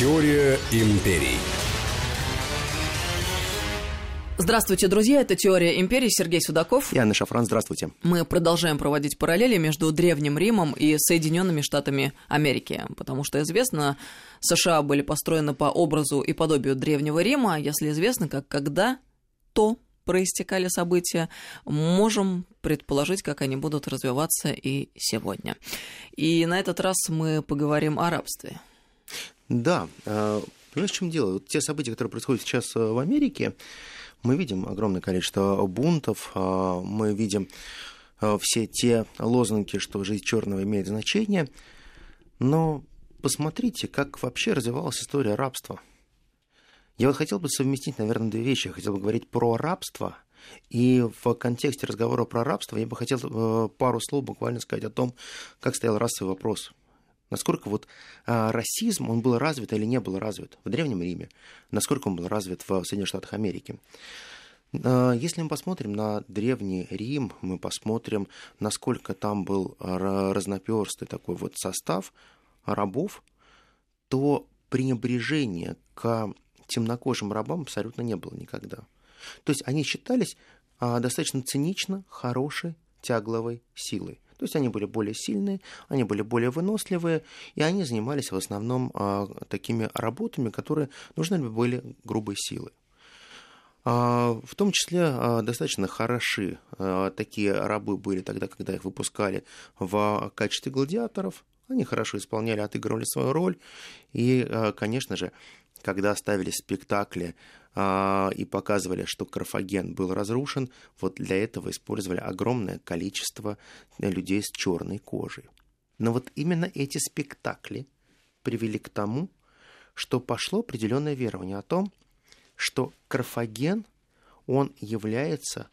Теория империй. Здравствуйте, друзья. Это «Теория империи». Сергей Судаков. И Анна Шафран. Здравствуйте. Мы продолжаем проводить параллели между Древним Римом и Соединенными Штатами Америки, потому что известно, США были построены по образу и подобию Древнего Рима. Если известно, как когда, то проистекали события, можем предположить, как они будут развиваться и сегодня. И на этот раз мы поговорим о рабстве. Да, э, понимаешь, в чем дело? Вот те события, которые происходят сейчас э, в Америке, мы видим огромное количество бунтов, э, мы видим все те лозунги, что жизнь черного имеет значение, но посмотрите, как вообще развивалась история рабства. Я вот хотел бы совместить, наверное, две вещи. Я хотел бы говорить про рабство, и в контексте разговора про рабство я бы хотел пару слов буквально сказать о том, как стоял расовый вопрос Насколько вот а, расизм, он был развит или не был развит в Древнем Риме, насколько он был развит в Соединенных Штатах Америки. А, если мы посмотрим на Древний Рим, мы посмотрим, насколько там был разноперстый такой вот состав рабов, то пренебрежения к темнокожим рабам абсолютно не было никогда. То есть они считались а, достаточно цинично хорошей тягловой силой. То есть они были более сильные, они были более выносливые, и они занимались в основном а, такими работами, которые нужны были грубой силы. А, в том числе а, достаточно хороши такие рабы были тогда, когда их выпускали в качестве гладиаторов. Они хорошо исполняли, отыгрывали свою роль. И, конечно же, когда ставили спектакли и показывали, что Карфаген был разрушен, вот для этого использовали огромное количество людей с черной кожей. Но вот именно эти спектакли привели к тому, что пошло определенное верование о том, что Карфаген, он является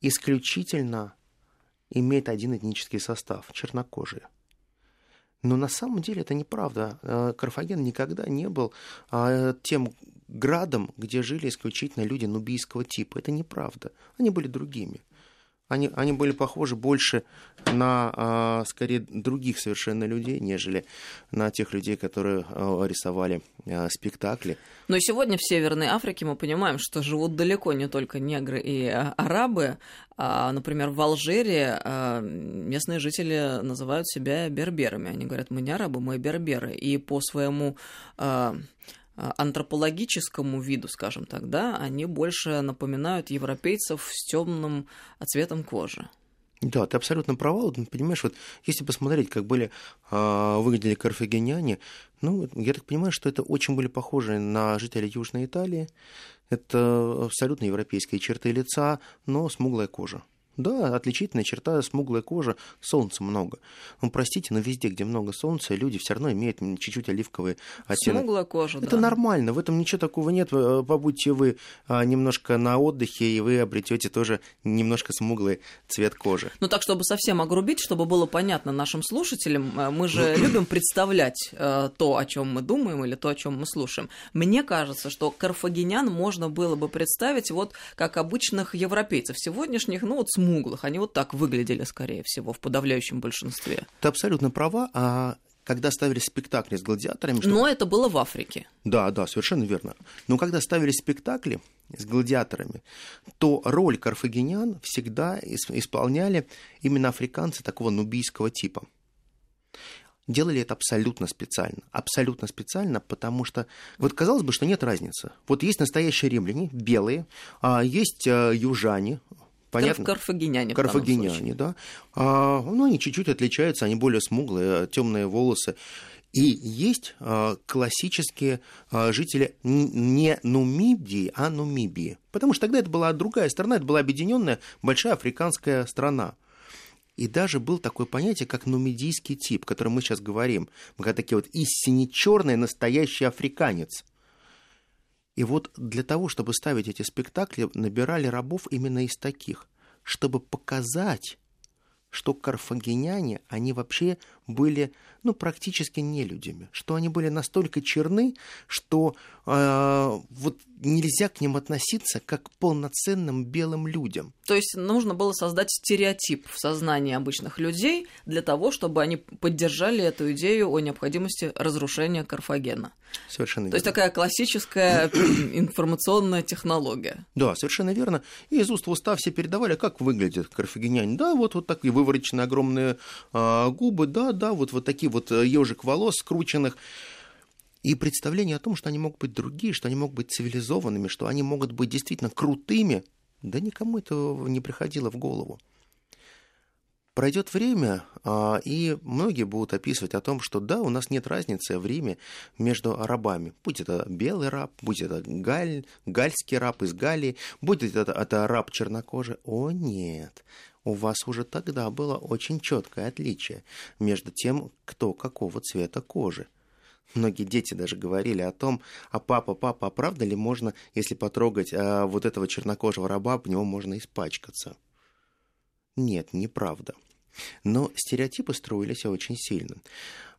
исключительно, имеет один этнический состав, чернокожие. Но на самом деле это неправда. Э, Карфаген никогда не был а, тем градом, где жили исключительно люди нубийского типа. Это неправда. Они были другими. Они, они были похожи больше на, а, скорее, других совершенно людей, нежели на тех людей, которые а, рисовали а, спектакли. Но сегодня в Северной Африке мы понимаем, что живут далеко не только негры и арабы. Например, в Алжире местные жители называют себя берберами. Они говорят, мы не арабы, мы берберы. И по своему антропологическому виду, скажем так, да, они больше напоминают европейцев с темным цветом кожи. Да, ты абсолютно права. Вот, понимаешь, вот если посмотреть, как были э, выглядели карфагеняне, ну, я так понимаю, что это очень были похожи на жителей Южной Италии. Это абсолютно европейские черты лица, но смуглая кожа. Да, отличительная черта смуглая кожа, солнца много. Ну, простите, но везде, где много солнца, люди все равно имеют чуть-чуть оливковый оттенок. Смуглая кожа, Это да. нормально, в этом ничего такого нет. Э, побудьте вы а, немножко на отдыхе, и вы обретете тоже немножко смуглый цвет кожи. Ну, так, чтобы совсем огрубить, чтобы было понятно нашим слушателям, э, мы же любим представлять э, то, о чем мы думаем, или то, о чем мы слушаем. Мне кажется, что карфагенян можно было бы представить вот как обычных европейцев сегодняшних, ну, вот с смуглых. Они вот так выглядели, скорее всего, в подавляющем большинстве. Ты абсолютно права. А когда ставили спектакли с гладиаторами... Что... Но это было в Африке. Да, да, совершенно верно. Но когда ставили спектакли с гладиаторами, то роль карфагенян всегда исполняли именно африканцы такого нубийского типа. Делали это абсолютно специально. Абсолютно специально, потому что, вот казалось бы, что нет разницы. Вот есть настоящие римляне, белые, а есть э, южане, Понятно? Карфагеняне. Карфагеняне, да. А, ну, они чуть-чуть отличаются, они более смуглые, темные волосы. И есть а, классические а, жители не Нумидии, а Нумибии. Потому что тогда это была другая страна, это была объединенная большая африканская страна. И даже был такое понятие, как нумидийский тип, о котором мы сейчас говорим. Мы такие вот истинно черный настоящий африканец. И вот для того, чтобы ставить эти спектакли, набирали рабов именно из таких, чтобы показать, что карфагеняне, они вообще были, ну, практически не людьми, что они были настолько черны, что э, вот нельзя к ним относиться как к полноценным белым людям – То есть нужно было создать стереотип в сознании обычных людей для того, чтобы они поддержали эту идею о необходимости разрушения Карфагена. Совершенно То есть такая классическая информационная технология. Да, совершенно верно. И из уст в уста все передавали, как выглядит карфагеняне. Да, вот, вот такие вывороченные огромные а, губы, да, да, вот, вот такие вот ежик волос скрученных. И представление о том, что они могут быть другие, что они могут быть цивилизованными, что они могут быть действительно крутыми, да никому это не приходило в голову. Пройдет время, а, и многие будут описывать о том, что да, у нас нет разницы в Риме между рабами. Будь это белый раб, будь это галь, гальский раб из Галлии, будь это, это раб чернокожий. О нет, у вас уже тогда было очень четкое отличие между тем, кто какого цвета кожи. Многие дети даже говорили о том, а папа, папа, а правда ли можно, если потрогать а, вот этого чернокожего раба, в него можно испачкаться? Нет, неправда. Но стереотипы строились очень сильно.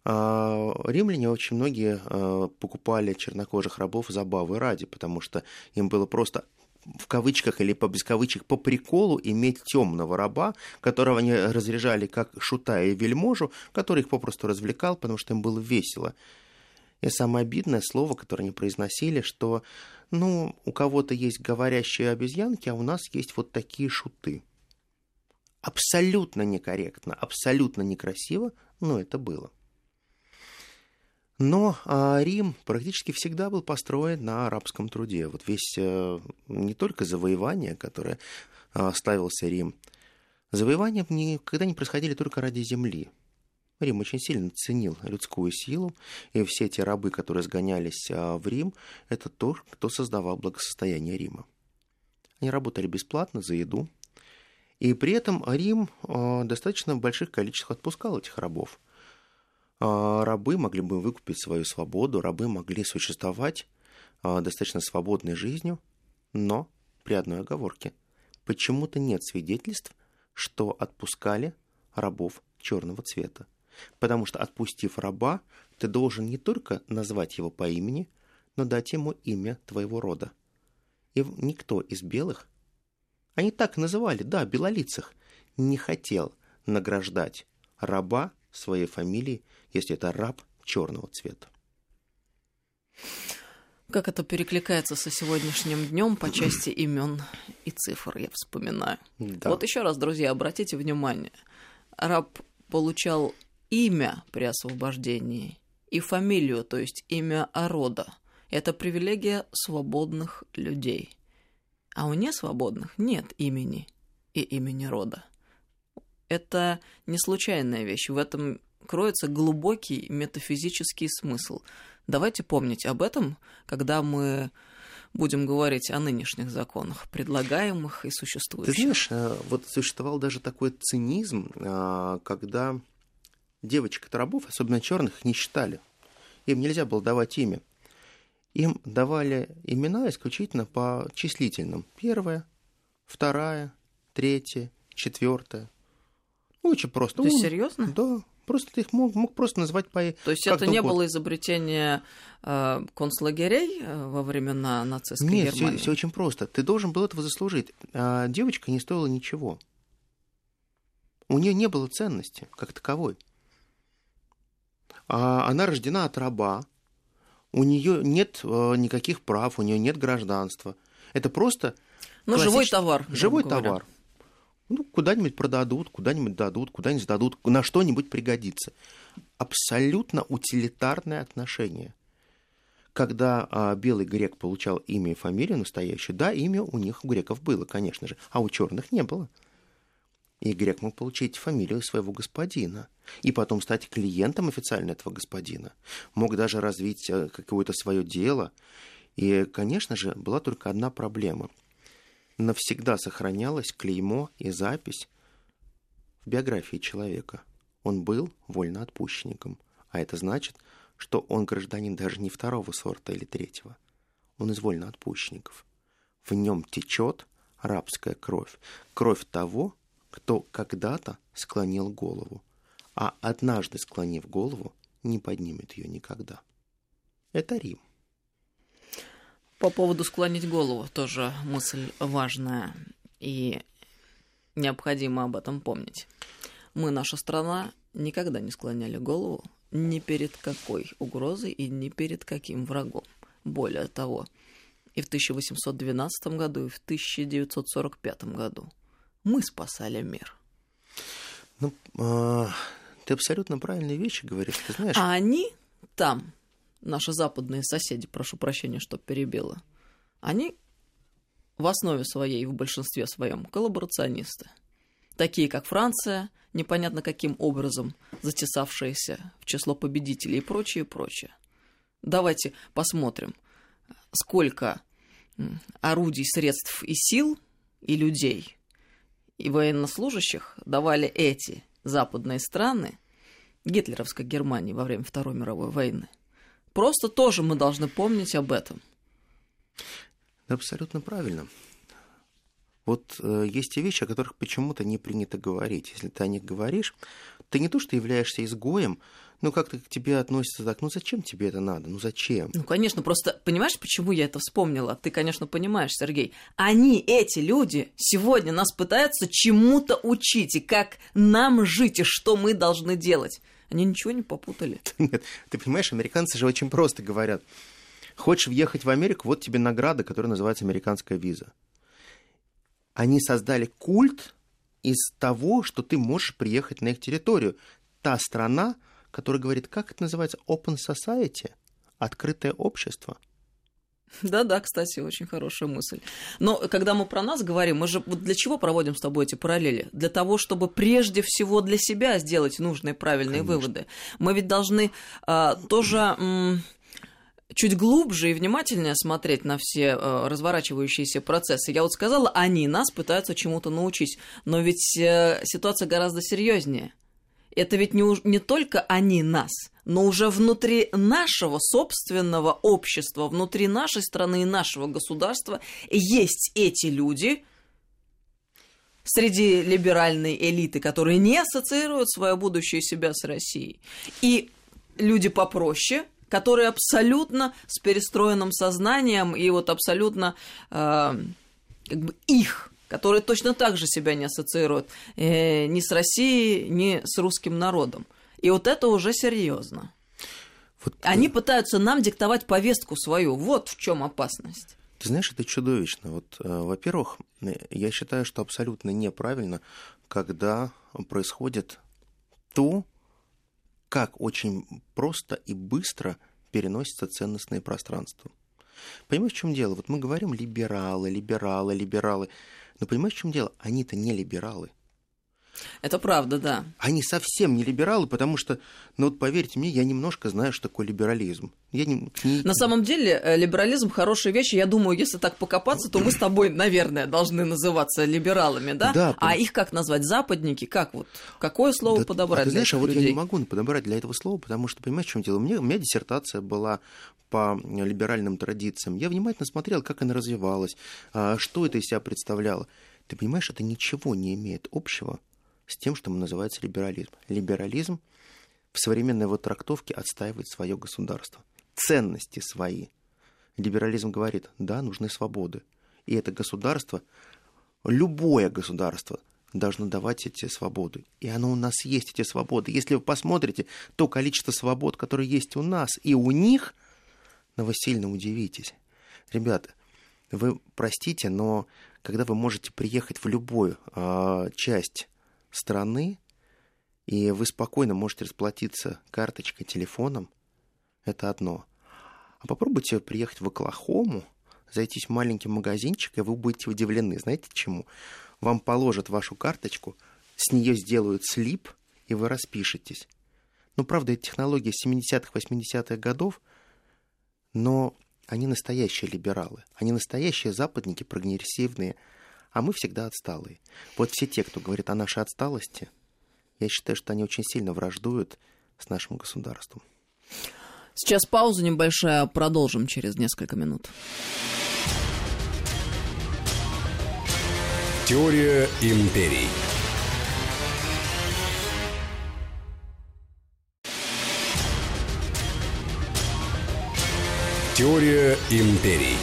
А, римляне очень многие а, покупали чернокожих рабов забавы ради, потому что им было просто в кавычках или по без кавычек по приколу иметь темного раба, которого они разряжали как шута и вельможу, который их попросту развлекал, потому что им было весело. И самое обидное слово, которое они произносили, что, ну, у кого-то есть говорящие обезьянки, а у нас есть вот такие шуты. Абсолютно некорректно, абсолютно некрасиво, но это было. Но а, Рим практически всегда был построен на арабском труде. Вот весь а, не только завоевание, которое а, ставился Рим, завоевания никогда не происходили только ради земли. Рим очень сильно ценил людскую силу, и все эти рабы, которые сгонялись а, в Рим, это то, кто создавал благосостояние Рима. Они работали бесплатно за еду, и при этом Рим а, достаточно в больших количествах отпускал этих рабов. А, рабы могли бы выкупить свою свободу, рабы могли существовать достаточно свободной жизнью, но при одной оговорке. Почему-то нет свидетельств, что отпускали рабов черного цвета. Потому что, отпустив раба, ты должен не только назвать его по имени, но дать ему имя твоего рода. И никто из белых, они так называли, да, белолицах, не хотел награждать раба своей фамилии, если это раб черного цвета. Как это перекликается со сегодняшним днем по части имен и цифр, я вспоминаю. Да. Вот еще раз, друзья, обратите внимание. Раб получал имя при освобождении и фамилию, то есть имя рода. Это привилегия свободных людей. А у несвободных нет имени и имени рода. Это не случайная вещь. В этом кроется глубокий метафизический смысл. Давайте помнить об этом, когда мы будем говорить о нынешних законах, предлагаемых и существующих. Ты знаешь, э, вот существовал даже такой цинизм, а, когда девочек и рабов, особенно черных, не считали. Им нельзя было давать имя. Им давали имена исключительно по числительным. Первая, вторая, третья, четвертая. Очень просто. То есть, серьезно? Да. Просто ты их мог, мог просто назвать по То есть это не было изобретение э, концлагерей э, во времена нацистской Нет, Германии? Нет, все очень просто. Ты должен был этого заслужить. А девочка не стоила ничего. У нее не было ценности как таковой. А она рождена от раба, у нее нет э, никаких прав, у нее нет гражданства. Это просто ну, живой товар. Живой товар. Ну, куда-нибудь продадут, куда-нибудь дадут, куда-нибудь сдадут, на что-нибудь пригодится. Абсолютно утилитарное отношение. Когда а, белый грек получал имя и фамилию настоящую, да, имя у них, у греков было, конечно же, а у черных не было. И грек мог получить фамилию своего господина и потом стать клиентом официально этого господина. Мог даже развить э, какое-то свое дело. И, конечно же, была только одна проблема. Навсегда сохранялось клеймо и запись в биографии человека. Он был вольноотпущенником. А это значит, что он гражданин даже не второго сорта или третьего. Он из вольноотпущенников. В нем течет рабская кровь. Кровь того, кто когда-то склонил голову, а однажды склонив голову, не поднимет ее никогда. Это Рим. По поводу склонить голову тоже мысль важная. И необходимо об этом помнить. Мы, наша страна, никогда не склоняли голову ни перед какой угрозой и ни перед каким врагом. Более того, и в 1812 году, и в 1945 году мы спасали мир. Ну, а, ты абсолютно правильные вещи говоришь, ты знаешь. А они там, наши западные соседи, прошу прощения, что перебила, они в основе своей, в большинстве своем, коллаборационисты. Такие, как Франция, непонятно каким образом затесавшиеся в число победителей и прочее, и прочее. Давайте посмотрим, сколько орудий, средств и сил, и людей, и военнослужащих давали эти западные страны гитлеровской Германии во время Второй мировой войны. Просто тоже мы должны помнить об этом. Абсолютно правильно. Вот э, есть те вещи, о которых почему-то не принято говорить. Если ты о них говоришь, ты не то, что являешься изгоем, ну как-то к тебе относятся так, ну зачем тебе это надо, ну зачем? Ну, конечно, просто понимаешь, почему я это вспомнила? Ты, конечно, понимаешь, Сергей. Они, эти люди, сегодня нас пытаются чему-то учить, и как нам жить, и что мы должны делать. Они ничего не попутали. Нет, ты понимаешь, американцы же очень просто говорят. Хочешь въехать в Америку, вот тебе награда, которая называется американская виза. Они создали культ из того, что ты можешь приехать на их территорию. Та страна, которая говорит, как это называется, open society, открытое общество. Да-да, кстати, очень хорошая мысль. Но когда мы про нас говорим, мы же вот для чего проводим с тобой эти параллели? Для того, чтобы прежде всего для себя сделать нужные правильные Конечно. выводы. Мы ведь должны а, тоже... М- чуть глубже и внимательнее смотреть на все э, разворачивающиеся процессы. Я вот сказала, они нас пытаются чему-то научить, но ведь э, ситуация гораздо серьезнее. Это ведь не, не только они нас, но уже внутри нашего собственного общества, внутри нашей страны и нашего государства есть эти люди, среди либеральной элиты, которые не ассоциируют свое будущее себя с Россией. И люди попроще, которые абсолютно с перестроенным сознанием и вот абсолютно э, как бы их которые точно так же себя не ассоциируют э, ни с Россией, ни с русским народом. И вот это уже серьезно. Вот, э, Они пытаются нам диктовать повестку свою. Вот в чем опасность. Ты знаешь, это чудовищно. Вот, э, во-первых, я считаю, что абсолютно неправильно, когда происходит то, как очень просто и быстро переносится ценностное пространство. Понимаешь, в чем дело? Вот мы говорим либералы, либералы, либералы. Но понимаешь, в чем дело? Они-то не либералы. Это правда, да. Они совсем не либералы, потому что, ну вот поверьте мне, я немножко знаю, что такое либерализм. Я не, не... На самом деле, э, либерализм хорошая вещь. Я думаю, если так покопаться, то мы с тобой, наверное, должны называться либералами, да? Да. А их как назвать? Западники? Как вот? Какое слово да, подобрать? А ты знаешь, а вот людей? я не могу подобрать для этого слова, потому что, понимаешь, в чем дело? У меня, у меня диссертация была по либеральным традициям. Я внимательно смотрел, как она развивалась, а, что это из себя представляло. Ты понимаешь, это ничего не имеет общего с тем, что называется либерализм. Либерализм в современной его трактовке отстаивает свое государство, ценности свои. Либерализм говорит, да, нужны свободы. И это государство, любое государство, должно давать эти свободы. И оно у нас есть, эти свободы. Если вы посмотрите то количество свобод, которые есть у нас и у них, но вы сильно удивитесь. Ребята, вы простите, но когда вы можете приехать в любую э, часть страны, и вы спокойно можете расплатиться карточкой, телефоном, это одно. А попробуйте приехать в Оклахому, зайти в маленький магазинчик, и вы будете удивлены. Знаете чему? Вам положат вашу карточку, с нее сделают слип, и вы распишетесь. Ну, правда, это технология 70-х, 80-х годов, но они настоящие либералы. Они настоящие западники, прогрессивные, а мы всегда отсталые. Вот все те, кто говорит о нашей отсталости, я считаю, что они очень сильно враждуют с нашим государством. Сейчас пауза небольшая, продолжим через несколько минут. Теория империй. Теория империй.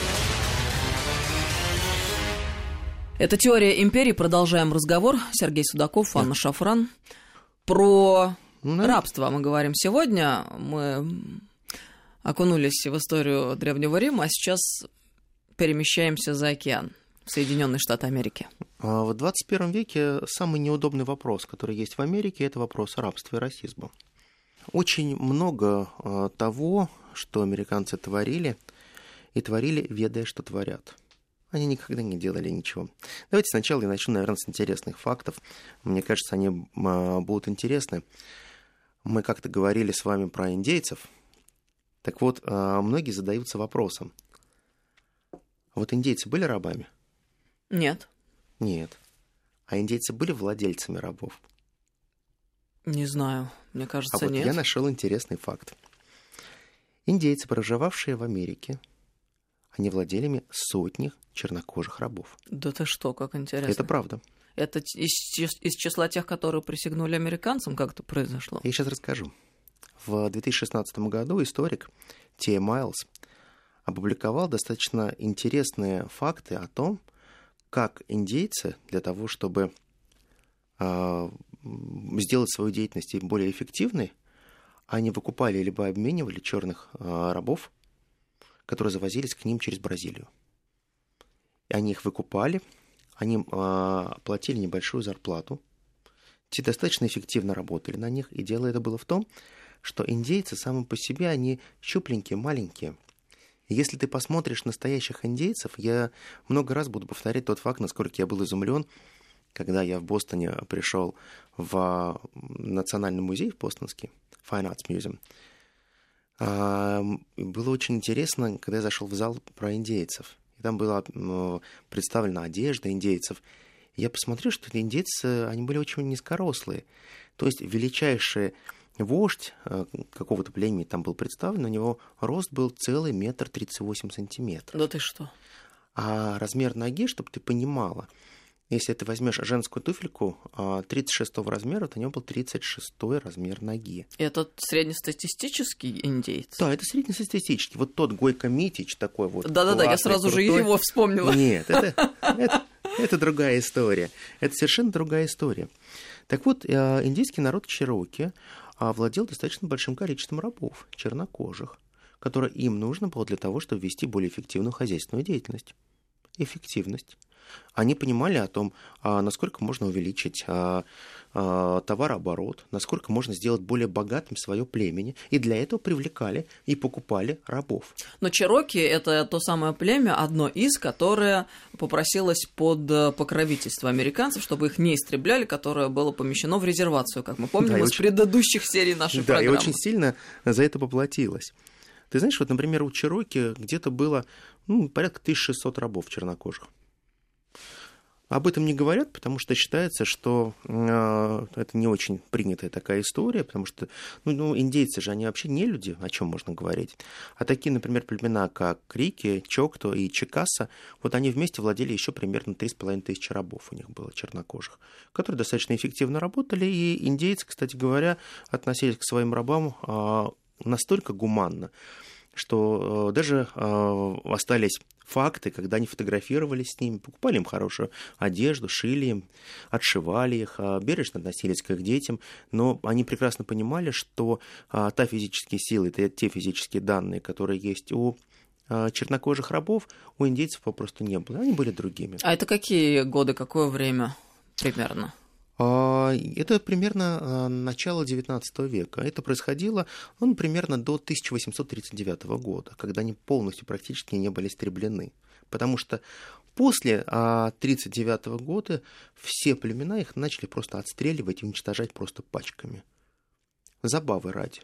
Это «Теория империи». Продолжаем разговор. Сергей Судаков, Анна Шафран. Про ну, рабство мы говорим сегодня. Мы окунулись в историю Древнего Рима, а сейчас перемещаемся за океан в Соединенные Штаты Америки. А в 21 веке самый неудобный вопрос, который есть в Америке, это вопрос рабства и расизма. Очень много а, того, что американцы творили, и творили, ведая, что творят. Они никогда не делали ничего. Давайте сначала я начну, наверное, с интересных фактов. Мне кажется, они а, будут интересны. Мы как-то говорили с вами про индейцев. Так вот, многие задаются вопросом. Вот индейцы были рабами? Нет. Нет. А индейцы были владельцами рабов? Не знаю. Мне кажется, а вот нет. я нашел интересный факт. Индейцы, проживавшие в Америке, они владели сотни чернокожих рабов. Да ты что, как интересно. Это правда. Это из, из числа тех, которые присягнули американцам, как это произошло? Я сейчас расскажу. В 2016 году историк Тия Майлз опубликовал достаточно интересные факты о том, как индейцы для того, чтобы э, сделать свою деятельность более эффективной, они выкупали либо обменивали черных э, рабов, которые завозились к ним через Бразилию. И они их выкупали, они э, платили небольшую зарплату, те достаточно эффективно работали на них, и дело это было в том, что индейцы сами по себе, они щупленькие, маленькие – если ты посмотришь настоящих индейцев, я много раз буду повторять тот факт, насколько я был изумлен, когда я в Бостоне пришел в Национальный музей в Бостонский, Fine Arts Museum. А, было очень интересно, когда я зашел в зал про индейцев. И там была представлена одежда индейцев. я посмотрел, что индейцы, они были очень низкорослые. То есть величайшие вождь э, какого-то племени там был представлен, у него рост был целый метр тридцать восемь сантиметров. Да ты что? А размер ноги, чтобы ты понимала, если ты возьмешь женскую туфельку 36 а, размера, то у него был 36 размер ноги. Это среднестатистический индейец? Да, это среднестатистический. Вот тот Гойко Митич такой вот. Да-да-да, я сразу крутой. же его вспомнила. Нет, это, это, это другая история. Это совершенно другая история. Так вот, э, индийский народ Чероки овладел достаточно большим количеством рабов, чернокожих, которые им нужно было для того, чтобы вести более эффективную хозяйственную деятельность. Эффективность. Они понимали о том, а, насколько можно увеличить а, а, товарооборот, насколько можно сделать более богатым свое племени, и для этого привлекали и покупали рабов. Но Чероки – это то самое племя, одно из, которое попросилось под э, покровительство американцев, чтобы их не истребляли, которое было помещено в резервацию, как мы помним да, из очень... предыдущих серий нашей да, программы. Да, и очень сильно за это поплатилось. Ты знаешь, вот, например, у Чероки где-то было ну, порядка 1600 рабов чернокожих. Об этом не говорят, потому что считается, что э, это не очень принятая такая история, потому что ну, ну, индейцы же, они вообще не люди, о чем можно говорить. А такие, например, племена, как Крики, Чокто и Чикаса, вот они вместе владели еще примерно 3,5 тысячи рабов у них было, чернокожих, которые достаточно эффективно работали, и индейцы, кстати говоря, относились к своим рабам э, настолько гуманно, что э, даже э, остались факты, когда они фотографировались с ними, покупали им хорошую одежду, шили им, отшивали их, э, бережно относились к их детям, но они прекрасно понимали, что та физические силы, те физические данные, которые есть у чернокожих рабов, у индейцев попросту не было, они были другими. А это какие годы, какое время примерно? А, это примерно а, начало XIX века. Это происходило ну, примерно до 1839 года, когда они полностью практически не были истреблены. Потому что после 1939 а, года все племена их начали просто отстреливать и уничтожать просто пачками. Забавы ради.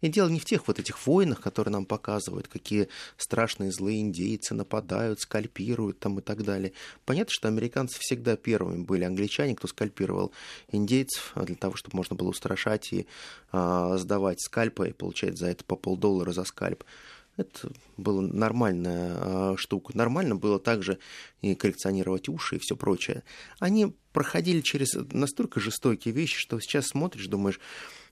И дело не в тех вот этих войнах, которые нам показывают, какие страшные злые индейцы нападают, скальпируют там и так далее. Понятно, что американцы всегда первыми были англичане, кто скальпировал индейцев для того, чтобы можно было устрашать и а, сдавать скальпы и получать за это по полдоллара за скальп. Это была нормальная а, штука. Нормально было также и коллекционировать уши и все прочее. Они проходили через настолько жестокие вещи, что сейчас смотришь, думаешь,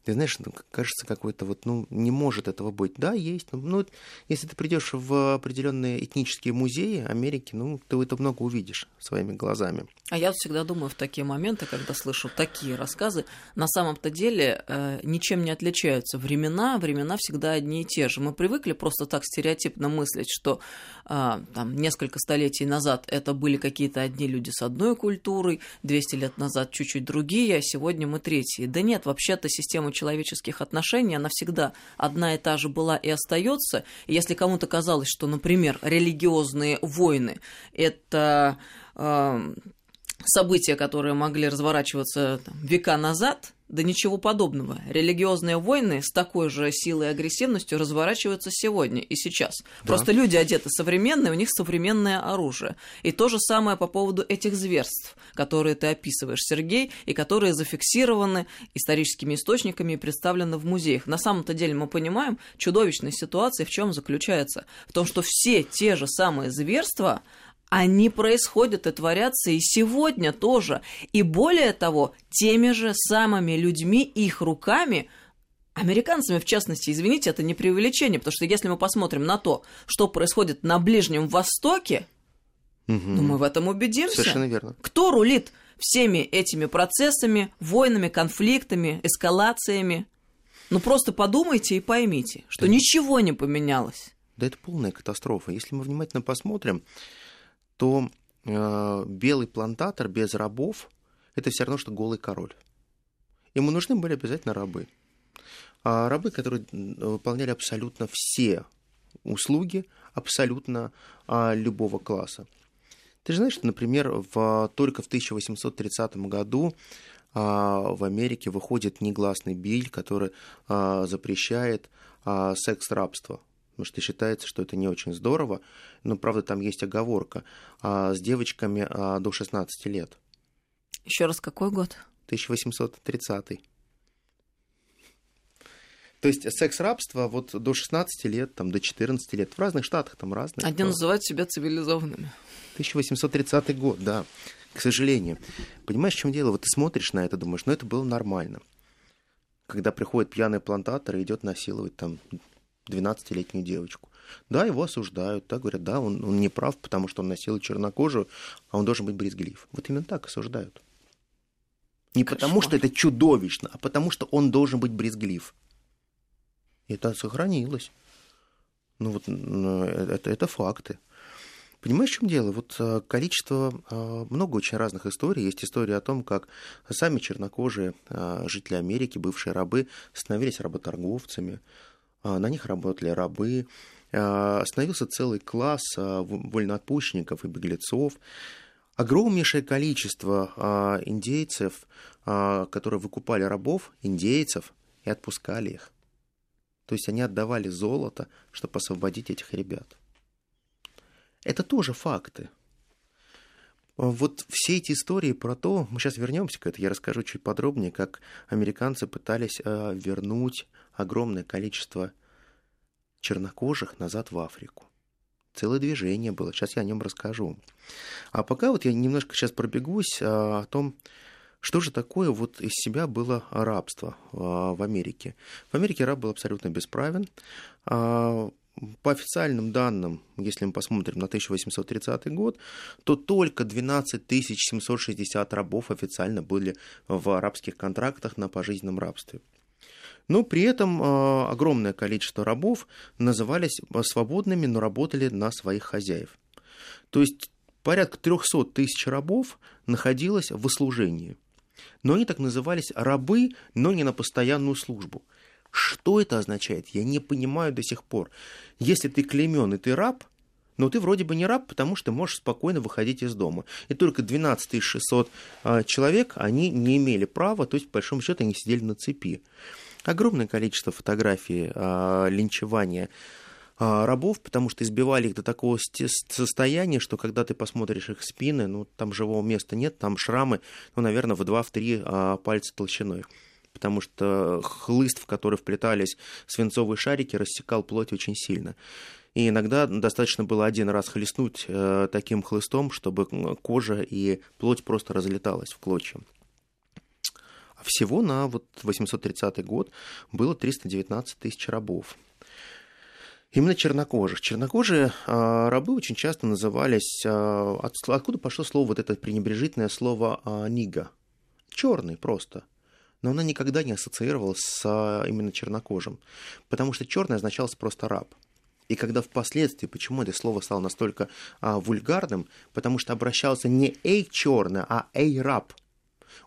ты знаешь, ну, кажется, какой-то вот, ну, не может этого быть. Да, есть. Ну, ну если ты придешь в определенные этнические музеи Америки, ну, ты это много увидишь своими глазами. А я всегда думаю в такие моменты, когда слышу такие рассказы, на самом-то деле э, ничем не отличаются времена, времена всегда одни и те же. Мы привыкли просто так стереотипно мыслить, что там несколько столетий назад это были какие-то одни люди с одной культурой, 200 лет назад чуть-чуть другие, а сегодня мы третьи. Да нет, вообще-то система человеческих отношений, она всегда одна и та же была и остается. Если кому-то казалось, что, например, религиозные войны это э, события, которые могли разворачиваться там, века назад, да ничего подобного. Религиозные войны с такой же силой и агрессивностью разворачиваются сегодня и сейчас. Да. Просто люди одеты современные, у них современное оружие. И то же самое по поводу этих зверств, которые ты описываешь, Сергей, и которые зафиксированы историческими источниками и представлены в музеях. На самом-то деле мы понимаем, чудовищная ситуация в чем заключается? В том, что все те же самые зверства, они происходят и творятся и сегодня тоже. И более того, теми же самыми людьми, их руками, американцами в частности, извините, это не преувеличение, потому что если мы посмотрим на то, что происходит на Ближнем Востоке, угу. ну мы в этом убедимся. Совершенно верно. Кто рулит всеми этими процессами, войнами, конфликтами, эскалациями? Ну просто подумайте и поймите, что да. ничего не поменялось. Да это полная катастрофа. Если мы внимательно посмотрим, то э, белый плантатор без рабов – это все равно, что голый король. Ему нужны были обязательно рабы. А рабы, которые выполняли абсолютно все услуги, абсолютно а, любого класса. Ты же знаешь, что, например, в, только в 1830 году а, в Америке выходит негласный биль, который а, запрещает а, секс-рабство потому что считается, что это не очень здорово. Но, правда, там есть оговорка а, с девочками а, до 16 лет. Еще раз, какой год? 1830. То есть секс-рабство вот до 16 лет, там, до 14 лет. В разных штатах там разные. Одни называют себя цивилизованными. 1830 год, да, к сожалению. Понимаешь, в чем дело? Вот ты смотришь на это, думаешь, ну это было нормально. Когда приходит пьяный плантатор и идет насиловать там 12-летнюю девочку. Да, его осуждают, да, говорят, да, он, он не прав, потому что он носил чернокожую, а он должен быть брезглив. Вот именно так осуждают. Не Кошмар. потому, что это чудовищно, а потому, что он должен быть брезглив. И это сохранилось. Ну вот ну, это, это факты. Понимаешь, в чем дело? Вот э, количество, э, много очень разных историй. Есть история о том, как сами чернокожие э, жители Америки, бывшие рабы, становились работорговцами, на них работали рабы, а, остановился целый класс а, вольноотпущенников и беглецов. Огромнейшее количество индейцев, которые выкупали рабов, индейцев, и отпускали их. То есть они отдавали золото, чтобы освободить этих ребят. Это тоже факты. Вот все эти истории про то, мы сейчас вернемся к этому, я расскажу чуть подробнее, как американцы пытались вернуть огромное количество чернокожих назад в Африку. Целое движение было, сейчас я о нем расскажу. А пока вот я немножко сейчас пробегусь а, о том, что же такое вот из себя было рабство а, в Америке. В Америке раб был абсолютно бесправен. По официальным данным, если мы посмотрим на 1830 год, то только 12 760 рабов официально были в арабских контрактах на пожизненном рабстве. Но при этом а, огромное количество рабов назывались а, свободными, но работали на своих хозяев. То есть порядка 300 тысяч рабов находилось в услужении. Но они так назывались рабы, но не на постоянную службу. Что это означает? Я не понимаю до сих пор. Если ты клеймен и ты раб, но ты вроде бы не раб, потому что можешь спокойно выходить из дома. И только 12 600 а, человек, они не имели права, то есть, по большому счету, они сидели на цепи огромное количество фотографий а, линчевания а, рабов, потому что избивали их до такого состояния, что когда ты посмотришь их спины, ну, там живого места нет, там шрамы, ну, наверное, в 2-3 а, пальца толщиной потому что хлыст, в который вплетались свинцовые шарики, рассекал плоть очень сильно. И иногда достаточно было один раз хлестнуть э, таким хлыстом, чтобы кожа и плоть просто разлеталась в клочья Всего на вот 830 год было 319 тысяч рабов. Именно чернокожих. Чернокожие э, рабы очень часто назывались... Э, от, откуда пошло слово, вот это пренебрежительное слово э, «нига»? Черный просто. Но она никогда не ассоциировалась с э, именно чернокожим. Потому что черный означался просто раб. И когда впоследствии, почему это слово стало настолько а, вульгарным, потому что обращался не «эй, черный», а «эй, раб»,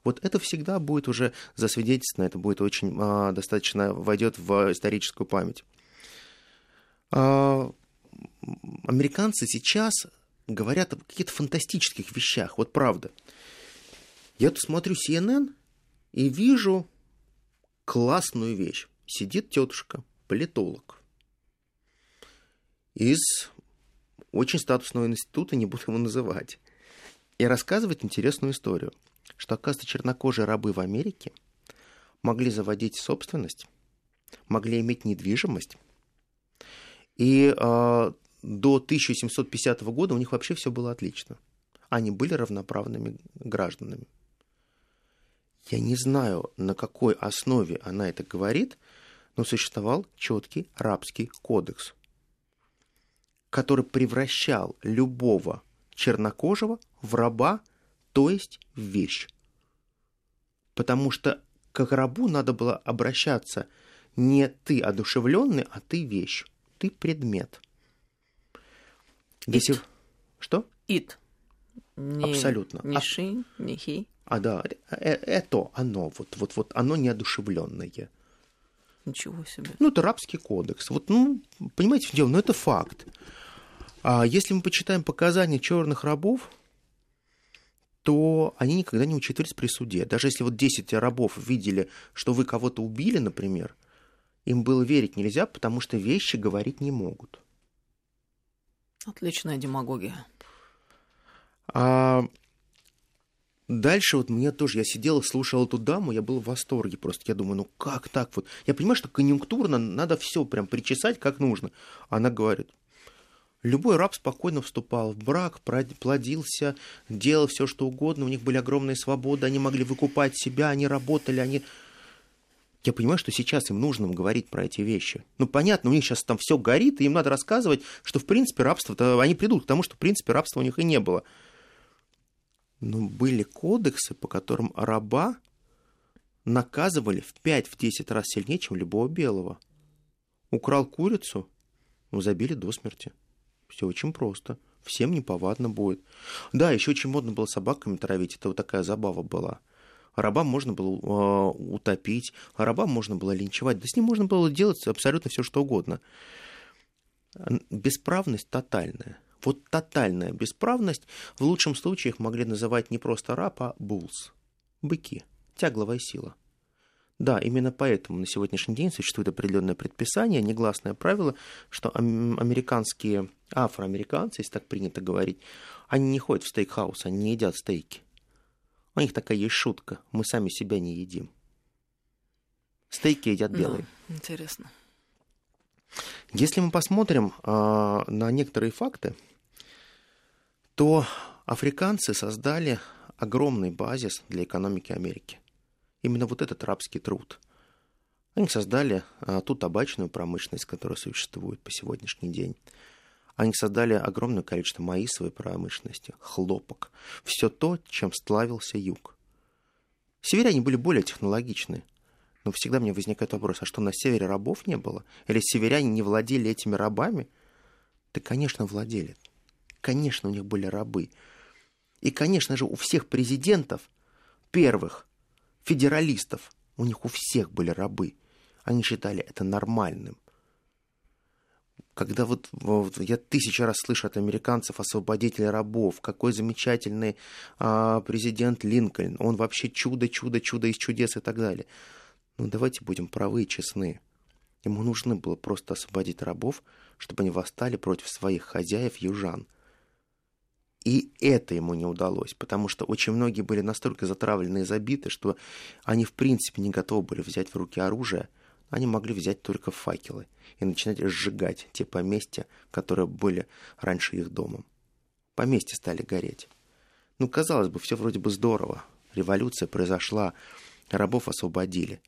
вот это всегда будет уже засвидетельствовано, это будет очень а, достаточно войдет в историческую память. А, американцы сейчас говорят о каких-то фантастических вещах, вот правда. Я тут смотрю CNN и вижу классную вещь. Сидит тетушка, политолог, из очень статусного института, не буду его называть, и рассказывает интересную историю – что, оказывается, чернокожие рабы в Америке могли заводить собственность, могли иметь недвижимость, и э, до 1750 года у них вообще все было отлично. Они были равноправными гражданами. Я не знаю, на какой основе она это говорит, но существовал четкий рабский кодекс, который превращал любого чернокожего в раба то есть вещь. Потому что к рабу надо было обращаться не ты одушевленный, а ты вещь, ты предмет. Если... Что? Ит. Не, Абсолютно. Не ши, не хи. А да, э, это оно, вот, вот, вот оно неодушевленное. Ничего себе. Ну, это рабский кодекс. Вот, ну, понимаете, дело, ну это факт. А если мы почитаем показания черных рабов, то они никогда не учитывались при суде. Даже если вот 10 рабов видели, что вы кого-то убили, например, им было верить нельзя, потому что вещи говорить не могут. Отличная демагогия. А дальше вот мне тоже, я сидел слушал эту даму, я был в восторге просто. Я думаю, ну как так вот? Я понимаю, что конъюнктурно надо все прям причесать как нужно. Она говорит, Любой раб спокойно вступал в брак, плодился, делал все, что угодно, у них были огромные свободы, они могли выкупать себя, они работали, они... Я понимаю, что сейчас им нужно говорить про эти вещи. Ну, понятно, у них сейчас там все горит, и им надо рассказывать, что, в принципе, рабство... Они придут к тому, что, в принципе, рабства у них и не было. Но были кодексы, по которым раба наказывали в 5-10 раз сильнее, чем любого белого. Украл курицу, ну, забили до смерти. Все очень просто. Всем неповадно будет. Да, еще очень модно было собаками травить. Это вот такая забава была. Рабам можно было э, утопить, а рабам можно было линчевать. Да с ним можно было делать абсолютно все, что угодно. Бесправность тотальная. Вот тотальная бесправность в лучшем случае их могли называть не просто раб, а булс. Быки. Тягловая сила. Да, именно поэтому на сегодняшний день существует определенное предписание, негласное правило, что американские афроамериканцы, если так принято говорить, они не ходят в стейкхаус, они не едят стейки. У них такая есть шутка. Мы сами себя не едим. Стейки едят белые. Да, интересно. Если мы посмотрим э, на некоторые факты, то африканцы создали огромный базис для экономики Америки именно вот этот рабский труд. Они создали а, ту табачную промышленность, которая существует по сегодняшний день. Они создали огромное количество маисовой промышленности, хлопок, все то, чем славился юг. Северяне были более технологичны, но всегда мне возникает вопрос, а что на севере рабов не было? Или северяне не владели этими рабами? Да, конечно, владели. Конечно, у них были рабы. И, конечно же, у всех президентов первых федералистов. У них у всех были рабы. Они считали это нормальным. Когда вот, вот я тысячу раз слышу от американцев освободителей рабов, какой замечательный а, президент Линкольн, он вообще чудо, чудо, чудо из чудес и так далее. Ну давайте будем правы и честны. Ему нужно было просто освободить рабов, чтобы они восстали против своих хозяев южан – и это ему не удалось, потому что очень многие были настолько затравлены и забиты, что они в принципе не готовы были взять в руки оружие, они могли взять только факелы и начинать сжигать те поместья, которые были раньше их домом. Поместья стали гореть. Ну, казалось бы, все вроде бы здорово. Революция произошла, рабов освободили.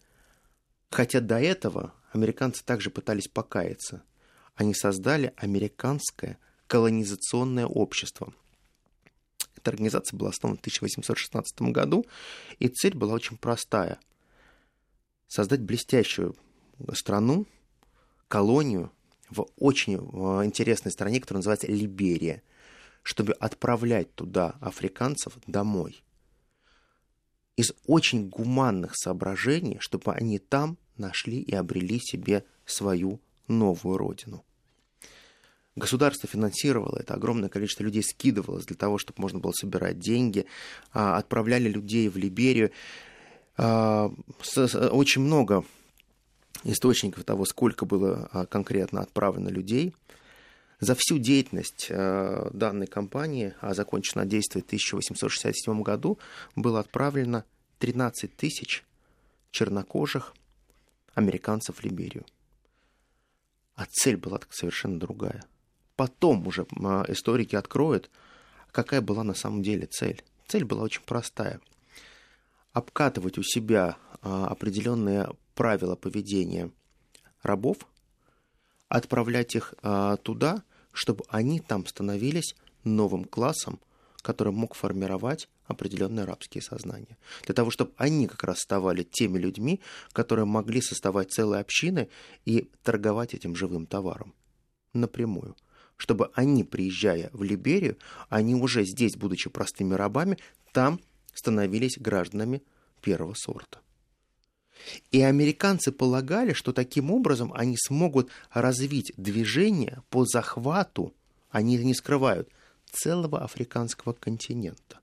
Хотя до этого американцы также пытались покаяться. Они создали американское колонизационное общество. Эта организация была основана в 1816 году, и цель была очень простая. Создать блестящую страну, колонию в очень э, интересной стране, которая называется Либерия, чтобы отправлять туда африканцев домой. Из очень гуманных соображений, чтобы они там нашли и обрели себе свою новую родину. Государство финансировало это, огромное количество людей скидывалось для того, чтобы можно было собирать деньги, а, отправляли людей в Либерию. А, очень много источников того, сколько было а, конкретно отправлено людей. За всю деятельность данной компании, а закончено действие в 1867 году, было отправлено 13 тысяч чернокожих американцев в Либерию. А цель была совершенно другая. Потом уже а, историки откроют, какая была на самом деле цель. Цель была очень простая. Обкатывать у себя а, определенные правила поведения рабов, отправлять их а, туда, чтобы они там становились новым классом, который мог формировать определенные рабские сознания. Для того, чтобы они как раз ставали теми людьми, которые могли создавать целые общины и торговать этим живым товаром напрямую. Чтобы они, приезжая в Либерию, они уже здесь, будучи простыми рабами, там становились гражданами первого сорта. И американцы полагали, что таким образом они смогут развить движение по захвату, они не скрывают, целого африканского континента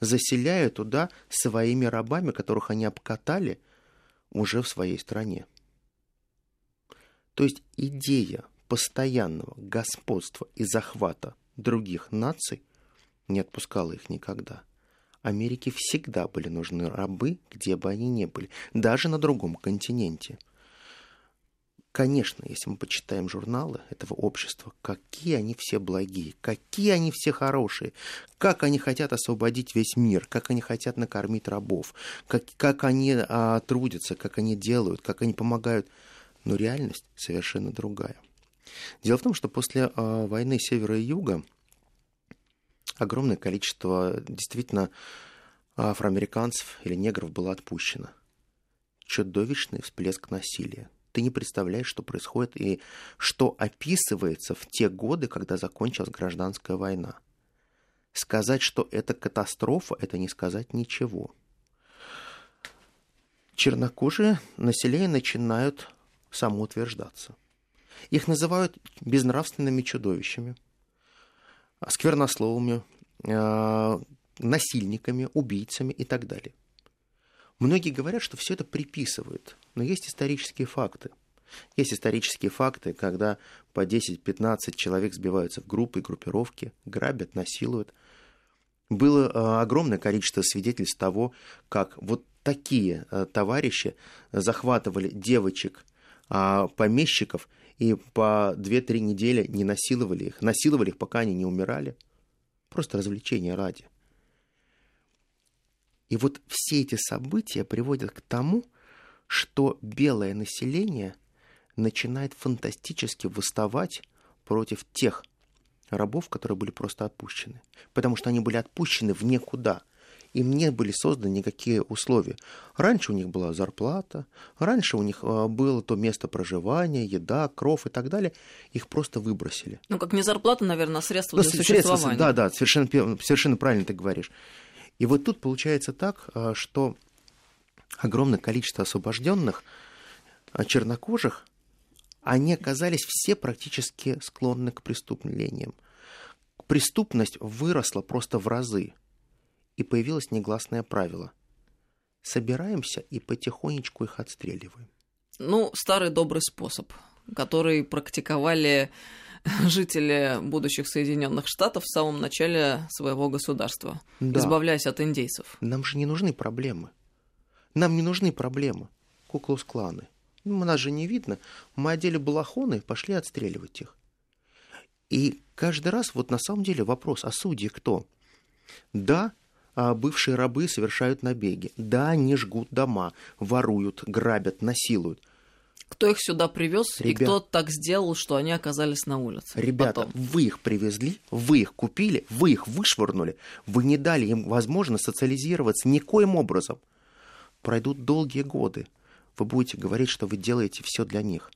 заселяя туда своими рабами, которых они обкатали уже в своей стране. То есть идея постоянного господства и захвата других наций не отпускала их никогда. Америке всегда были нужны рабы, где бы они ни были, даже на другом континенте. Конечно, если мы почитаем журналы этого общества, какие они все благие, какие они все хорошие, как они хотят освободить весь мир, как они хотят накормить рабов, как, как они а, трудятся, как они делают, как они помогают. Но реальность совершенно другая. Дело в том, что после а, войны севера и юга огромное количество действительно афроамериканцев или негров было отпущено. Чудовищный всплеск насилия ты не представляешь, что происходит и что описывается в те годы, когда закончилась гражданская война. Сказать, что это катастрофа, это не сказать ничего. Чернокожие население начинают самоутверждаться. Их называют безнравственными чудовищами, сквернословами, э, насильниками, убийцами и так далее. Многие говорят, что все это приписывают, но есть исторические факты. Есть исторические факты, когда по 10-15 человек сбиваются в группы, группировки, грабят, насилуют. Было э, огромное количество свидетельств того, как вот такие товарищи захватывали девочек, а, помещиков и по 2-3 недели не насиловали их. Насиловали их, пока они не умирали. Просто развлечения ради. И вот все эти события приводят к тому, что белое население начинает фантастически выставать против тех рабов, которые были просто отпущены. Потому что они были отпущены в никуда. Им не были созданы никакие условия. Раньше у них была зарплата, раньше у них а, было то место проживания, еда, кров и так далее. Их просто выбросили. Ну, как не зарплата, наверное, а средства ну, для средства, существования. Да, да, совершенно, совершенно правильно ты говоришь. И вот тут получается так, а, что огромное количество освобожденных а, чернокожих, они оказались все практически склонны к преступлениям. Преступность выросла просто в разы. И появилось негласное правило. Собираемся и потихонечку их отстреливаем. Ну, старый добрый способ, который практиковали жители будущих Соединенных Штатов в самом начале своего государства, да. избавляясь от индейцев. Нам же не нужны проблемы. Нам не нужны проблемы. Куклус-кланы. Ну, нас же не видно. Мы одели балахоны и пошли отстреливать их. И каждый раз вот на самом деле вопрос, а судьи кто? Да, бывшие рабы совершают набеги. Да, они жгут дома, воруют, грабят, насилуют. Кто их сюда привез и Ребят. кто так сделал, что они оказались на улице? Ребята, потом? вы их привезли, вы их купили, вы их вышвырнули, вы не дали им возможность социализироваться никоим образом. Пройдут долгие годы. Вы будете говорить, что вы делаете все для них.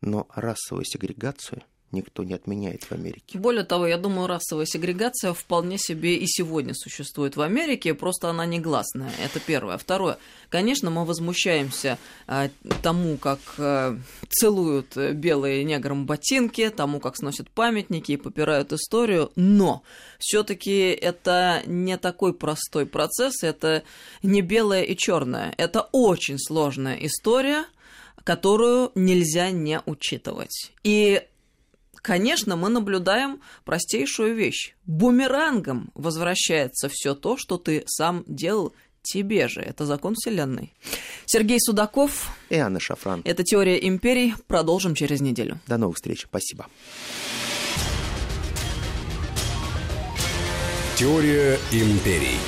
Но расовую сегрегацию никто не отменяет в Америке. Более того, я думаю, расовая сегрегация вполне себе и сегодня существует в Америке, просто она негласная. Это первое. Второе. Конечно, мы возмущаемся а, тому, как а, целуют э, белые неграм ботинки, тому, как сносят памятники и попирают историю, но все-таки это не такой простой процесс, это не белое и черное. Это очень сложная история, которую нельзя не учитывать. И Конечно, мы наблюдаем простейшую вещь. Бумерангом возвращается все то, что ты сам делал тебе же. Это закон Вселенной. Сергей Судаков. И Анна Шафран. Это «Теория империй». Продолжим через неделю. До новых встреч. Спасибо. Теория империй.